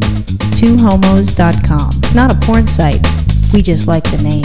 twohomos.com. It's not a porn site. We just like the name.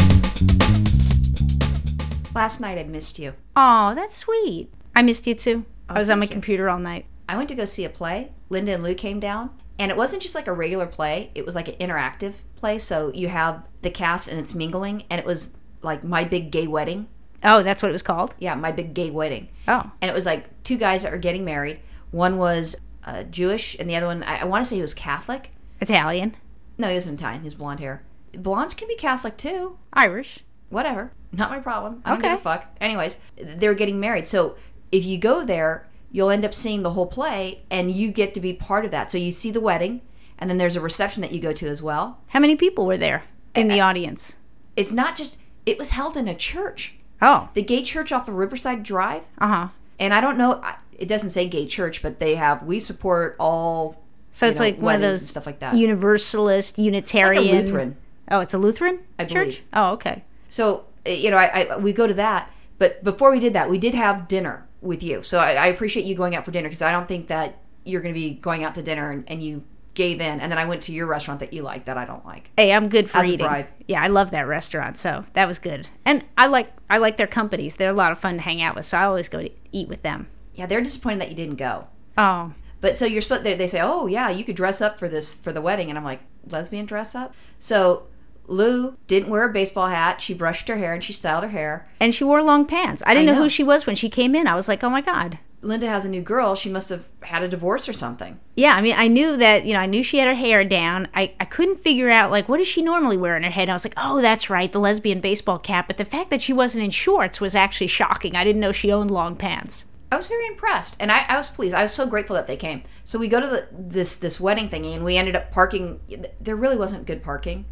Last night I missed you. Oh, that's sweet. I missed you too. Oh, I was on my you. computer all night. I went to go see a play. Linda and Lou came down, and it wasn't just like a regular play. It was like an interactive play. So you have the cast and it's mingling, and it was like my big gay wedding. Oh, that's what it was called? Yeah, my big gay wedding. Oh. And it was like two guys that were getting married. One was uh, Jewish, and the other one I, I want to say he was Catholic. Italian. No, he wasn't Italian. He's blonde hair. Blondes can be Catholic too. Irish. whatever not my problem i don't give Okay. a fuck anyways they're getting married so if you go there you'll end up seeing the whole play and you get to be part of that so you see the wedding and then there's a reception that you go to as well How many people were there in the audience? it's not just it was held in a church Oh. the gay church off of riverside drive Uh huh. and i don't know I- it doesn't say gay church but they have we support all So it's know, like one of those stuff like that universalist, like Unitarian. a lutheran Oh, it's a Lutheran I church? believe. Oh, okay. So uh, you know, I, I we go to that, but before we did that, we did have dinner with you. So I, I appreciate you going out for dinner because I don't think that you're going to be going out to dinner and, and you gave in, and then I went to your restaurant that you like that I don't like. Hey, I'm good for eating. Yeah, I love that restaurant, so that was good. And I like I like their companies. They're a lot of fun to hang out with, so I always go to eat with them. Yeah, they're disappointed that you didn't go. Oh, But so you're supposed they, they say, oh yeah, you could dress up for this for the wedding, and I'm like, lesbian dress up. So Lou didn't wear a baseball hat. She brushed her hair and she styled her hair. and she wore long pants. I didn't I know. know. who she was when she came in. I was like, oh my god. Linda has a new girl. She must have had a divorce or something. Yeah, I mean, I knew that, you know, I knew she had her hair down. I, I couldn't figure out, like, what does she normally wear in her head? And I was like, oh, that's right, the lesbian baseball cap. But the fact that she wasn't in shorts was actually shocking. I didn't know she owned long pants. I was very impressed, and I, I was pleased. I was so grateful that they came. So we go to the, this this wedding thingy, and we ended up parking. There really wasn't good parking,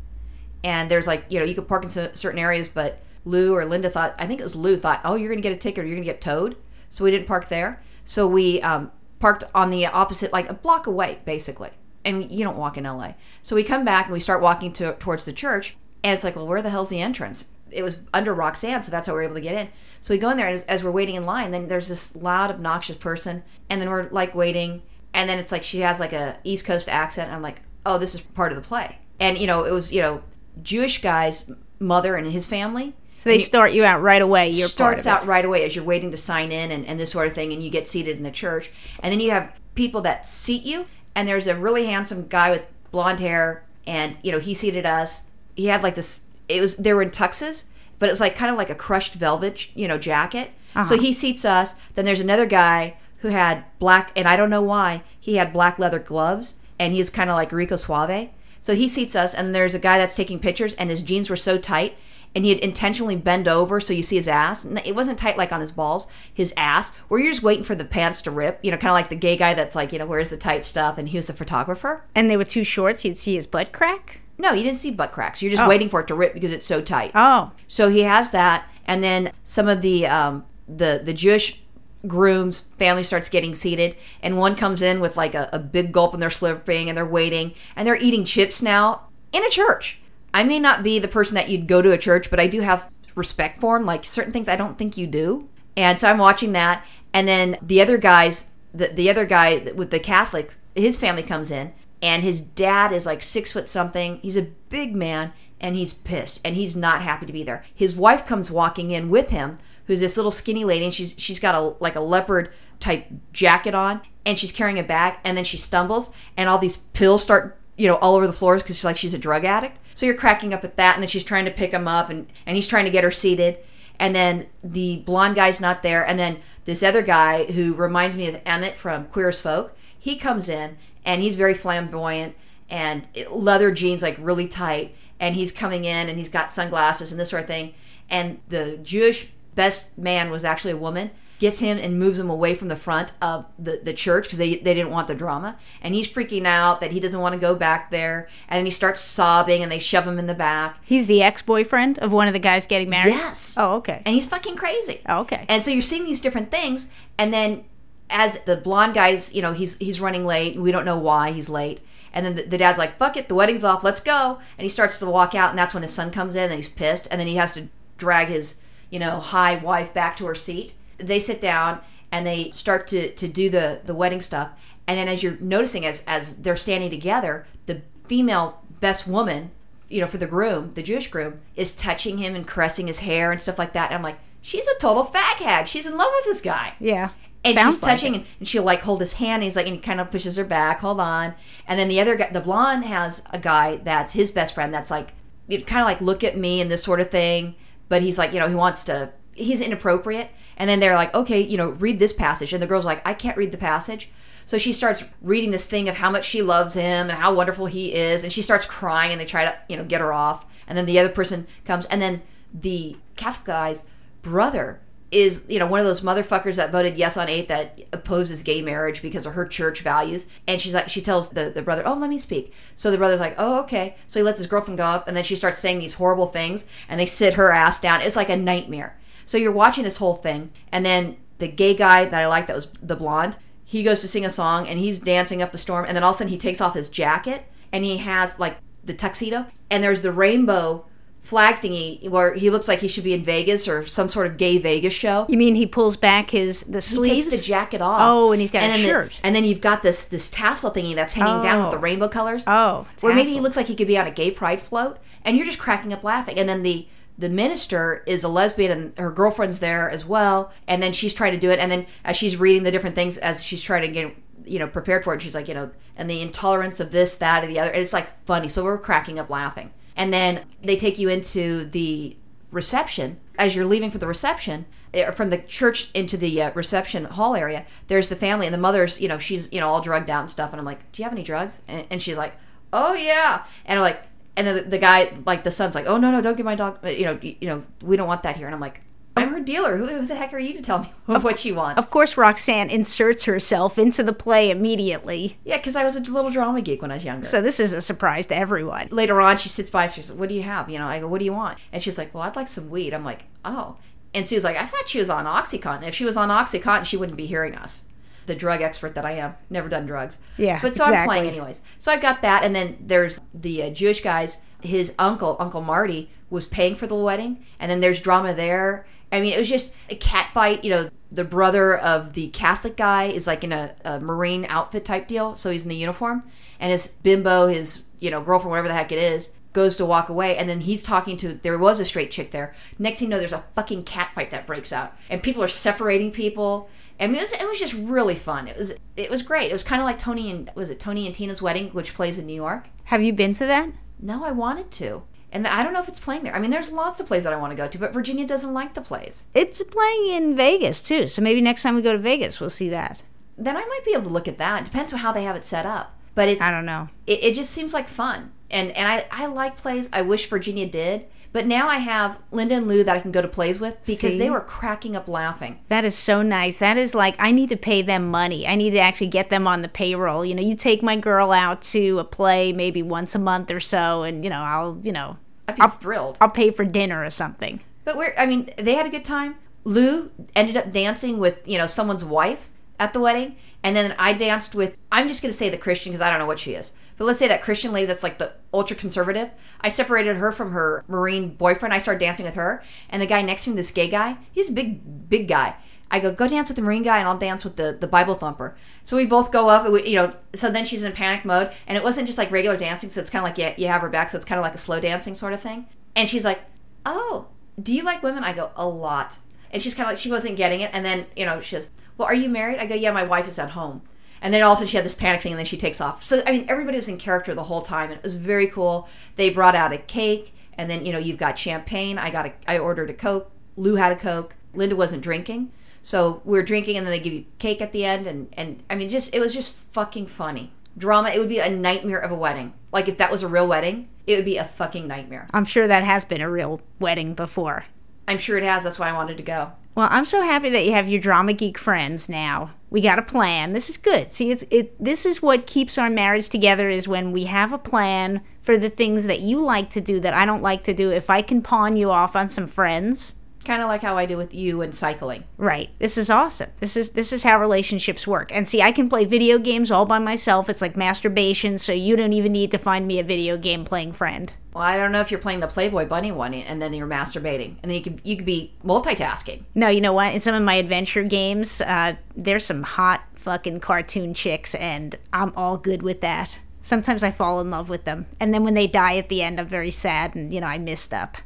and there's like you know you could park in cer- certain areas, but Lou or Linda thought I think it was Lou thought oh you're gonna get a ticket or you're gonna get towed, so we didn't park there. So we um, parked on the opposite, like a block away, basically. And you don't walk in LA. So we come back and we start walking to, towards the church, and it's like, well, where the hell's the entrance? It was under Roxanne, so that's how we were able to get in. So we go in there, and as, as we're waiting in line, then there's this loud, obnoxious person, and then we're like waiting, and then it's like she has like a East Coast accent. And I'm like, oh, this is part of the play. And you know, it was you know, Jewish guy's mother and his family So they start you out right away. You're starts part of out it. right away as you're waiting to sign in and, and this sort of thing and you get seated in the church and then you have people that seat you and there's a really handsome guy with blonde hair and you know he seated us he had like this it was they were in tuxes but it was like kind of like a crushed velvet you know jacket so uh-huh. he seats us then there's another guy who had black and i don't know why he had black leather gloves and he's kind of like rico suave so he seats us and there's a guy that's taking pictures and his jeans were so tight and he had intentionally bent over so you see his ass. It wasn't tight like on his balls, his ass, where you're just waiting for the pants to rip, you know, kind of like the gay guy that's like, you know, where's the tight stuff? And he was the photographer. And they were too short, so you'd see his butt crack. No, you didn't see butt cracks. You're just waiting for it to rip because it's so tight. Oh, So he has that, and then some of the um, the the Jewish grooms family starts getting seated, and one comes in with like a, a big gulp, and they're slurping, and they're waiting, and they're eating chips now in a church. I may not be the person that you'd go to a church, but I do have respect for him. Like certain things, I don't think you do, and so I'm watching that, and then the other guys, the the other guy with the Catholics, his family comes in, and his dad is like six foot something. He's a big man, and he's pissed, and he's not happy to be there. His wife comes walking in with him, who's this little skinny lady, and she's she's got a like a leopard type jacket on, and she's carrying a bag, and then she stumbles, and all these pills start you know all over the floors because she's like she's a drug addict. So you're cracking up at that, and then she's trying to pick him up, and and he's trying to get her seated, and then the blonde guy's not there, and then this other guy who reminds me of Emmett from Queer as Folk, he comes in, and he's very flamboyant and leather jeans like really tight and he's coming in and he's got sunglasses and this sort of thing and the jewish best man was actually a woman gets him and moves him away from the front of the, the church because they, they didn't want the drama and he's freaking out that he doesn't want to go back there and then he starts sobbing and they shove him in the back he's the ex-boyfriend of one of the guys getting married. yes Oh, okay. and he's fucking crazy Oh, okay. and so you're seeing these different things, and then as the blonde guy's, you know, he's he's running late, we don't know why he's late. And then the, the dad's like, "Fuck it, the wedding's off, let's go." And he starts to walk out, and that's when his son comes in, and he's pissed, and then he has to drag his, you know, high wife back to her seat. They sit down and they start to to do the the wedding stuff, And then as you're noticing, as as they're standing together, the female best woman, you know, for the groom, the Jewish groom, is touching him and caressing his hair and stuff like that. And I'm like, she's a total fag hag. She's in love with this guy. Yeah. And Sounds she's touching, it. and, and she'll like hold his hand. And he's like, and he kind of pushes her back. Hold on. And then the other guy, the blonde, has a guy that's his best friend. That's like, you kind of like look at me and this sort of thing. But he's like, you know, he wants to. He's inappropriate. And then they're like, okay, you know, read this passage. And the girl's like, I can't read the passage. So she starts reading this thing of how much she loves him and how wonderful he is. And she starts crying, and they try to, you know, get her off. And then the other person comes, and then the Catholic guy's brother is you know one of those motherfuckers that voted yes on eight that opposes gay marriage because of her church values. And she's like she tells the, the brother oh let me speak. So the brother's like oh okay. So he lets his girlfriend go up and then she starts saying these horrible things and they sit her ass down. It's like a nightmare. So you're watching this whole thing and then the gay guy that i like that was the blonde he goes to sing a song and he's dancing up a storm and then all of a sudden he takes off his jacket and he has like the tuxedo and there's the rainbow flag thingy where he looks like he should be in Vegas or some sort of gay Vegas show. You mean he pulls back his the sleeves? He takes the jacket off. Oh, and he's got a then the- shirt. and then you've got this this tassel thingy that's hanging down with Oh. the rainbow colors. Oh, where maybe he looks like he could be on a gay pride float, and you're just cracking up laughing. And then the the minister is a lesbian, and her girlfriend's there as well. And then she's trying to do it, and then as she's reading the different things as she's trying to get you know prepared for it, she's like, you know, and the intolerance of this, that, and the other. And it's like funny, so we're cracking up laughing. And then they take you into the reception. As you're leaving for the reception eh, from the church into the uh, reception hall area there's the family and the mother's you know she's you know all drugged out and stuff. And i'm like do you have any drugs? And, and she's like oh yeah. And i'm like and then the, guy like the son's like oh no no don't give my dog uh, you know you know we don't want that here. And i'm like i'm her dealer. Who, who the heck are you to tell me of, what she wants? Of course, Roxanne inserts herself into the play immediately. yeah because i was a little drama geek when i was younger. So this is a surprise to everyone. later on she sits by us she says what do you have? You know i go what do you want? And she's like well i'd like some weed. I'm like oh. And she was like i thought she was on oxycontin. If she was on oxycontin she wouldn't be hearing us. The drug expert that i am. Never done drugs. Yeah, but so i'm playing anyways. So i've got that and then there's the uh, jewish guys. His uncle uncle marty was paying for the wedding and then there's drama there i mean it was just a cat fight you know the brother of the catholic guy is like in a, a marine outfit type deal so he's in the uniform and his bimbo his you know girlfriend whatever the heck it is goes to walk away and then he's talking to there was a straight chick there next thing you know there's a fucking cat fight that breaks out and people are separating people I mean, it was, it was just really fun. It was it was great. It was kind of like Tony and was it Tony and Tina's wedding, which plays in New York. Have you been to that? No, I wanted to, and I don't know if it's playing there. I mean, there's lots of plays that I want to go to, but Virginia doesn't like the plays. It's playing in Vegas too. So maybe next time we go to Vegas, we'll see that. Then I might be able to look at that. It depends on how they have it set up, but it's I don't know. it, it just seems like fun, and and I I like plays. I wish Virginia did, but now I have Linda and Lou that I can go to plays with because See? they were cracking up laughing. That is so nice. That is like I need to pay them money. I need to actually get them on the payroll. You know, you take my girl out to a play maybe once a month or so, and you know, I'll you know, I'd be thrilled. I'll pay for dinner or something. But we're, I mean, they had a good time. Lou ended up dancing with, you know, someone's wife at the wedding. And then I danced with, I'm just going to say the Christian because I don't know what she is. But let's say that Christian lady that's like the ultra conservative. I separated her from her Marine boyfriend. I started dancing with her. And the guy next to me, this gay guy, he's a big, big guy. I go, go dance with the Marine guy and I'll dance with the, the Bible thumper. So we both go up, we, you know, so then she's in panic mode. And it wasn't just like regular dancing, so it's kind of like yeah, you have her back, so it's kind of like a slow dancing sort of thing. And she's like, oh, do you like women? I go, a lot. And she's kind of like, she wasn't getting it. And then, you know, she says, well, are you married? I go, yeah, my wife is at home. And then all of a sudden she had this panic thing and then she takes off. So, I mean, everybody was in character the whole time and it was very cool. They brought out a cake and then, you know, you've got champagne. I got a, I ordered a Coke. Lou had a Coke. Linda wasn't drinking. So we are drinking and then they give you cake at the end. And, and I mean, just, it was just fucking funny. Drama, it would be a nightmare of a wedding. Like if that was a real wedding, it would be a fucking nightmare. I'm sure that has been a real wedding before. I'm sure it has. That's why I wanted to go. Well, I'm so happy that you have your drama geek friends now. We got a plan. This is good. See, it's it. This is what keeps our marriage together. Is when we have a plan for the things that you like to do that I don't like to do. If I can pawn you off on some friends, Kind of like how I do with you and cycling. right? This is awesome. This is this is how relationships work. And see, I can play video games all by myself. It's like masturbation. So you don't even need to find me a video game playing friend. Well, I don't know if you're playing the Playboy Bunny one and then you're masturbating, and then you could you could be multitasking. No, you know what? In some of my adventure games, uh, there's some hot fucking cartoon chicks, and I'm all good with that. Sometimes I fall in love with them, and then when they die at the end, I'm very sad, and you know I missed up.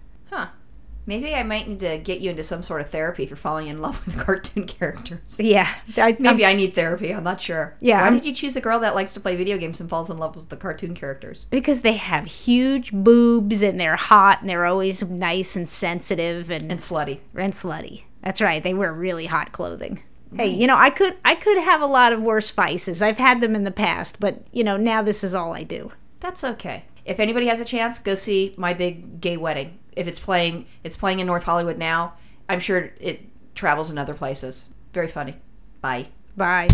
Maybe I might need to get you into some sort of therapy for falling in love with cartoon characters. Yeah, I, Maybe I need therapy. I'm not sure. Yeah, Why I'm- did you choose a girl that likes to play video games and falls in love with the cartoon characters? because they have huge boobs and they're hot and they're always nice and sensitive and And slutty. and slutty. That's right. They wear really hot clothing. Hey, you know, I could I could have a lot of worse vices. I've had them in the past, but you know, now this is all I do. That's okay. If anybody has a chance, go see my big gay wedding. If it's playing, it's playing in North Hollywood now. I'm sure it travels in other places. Very funny. Bye. Bye.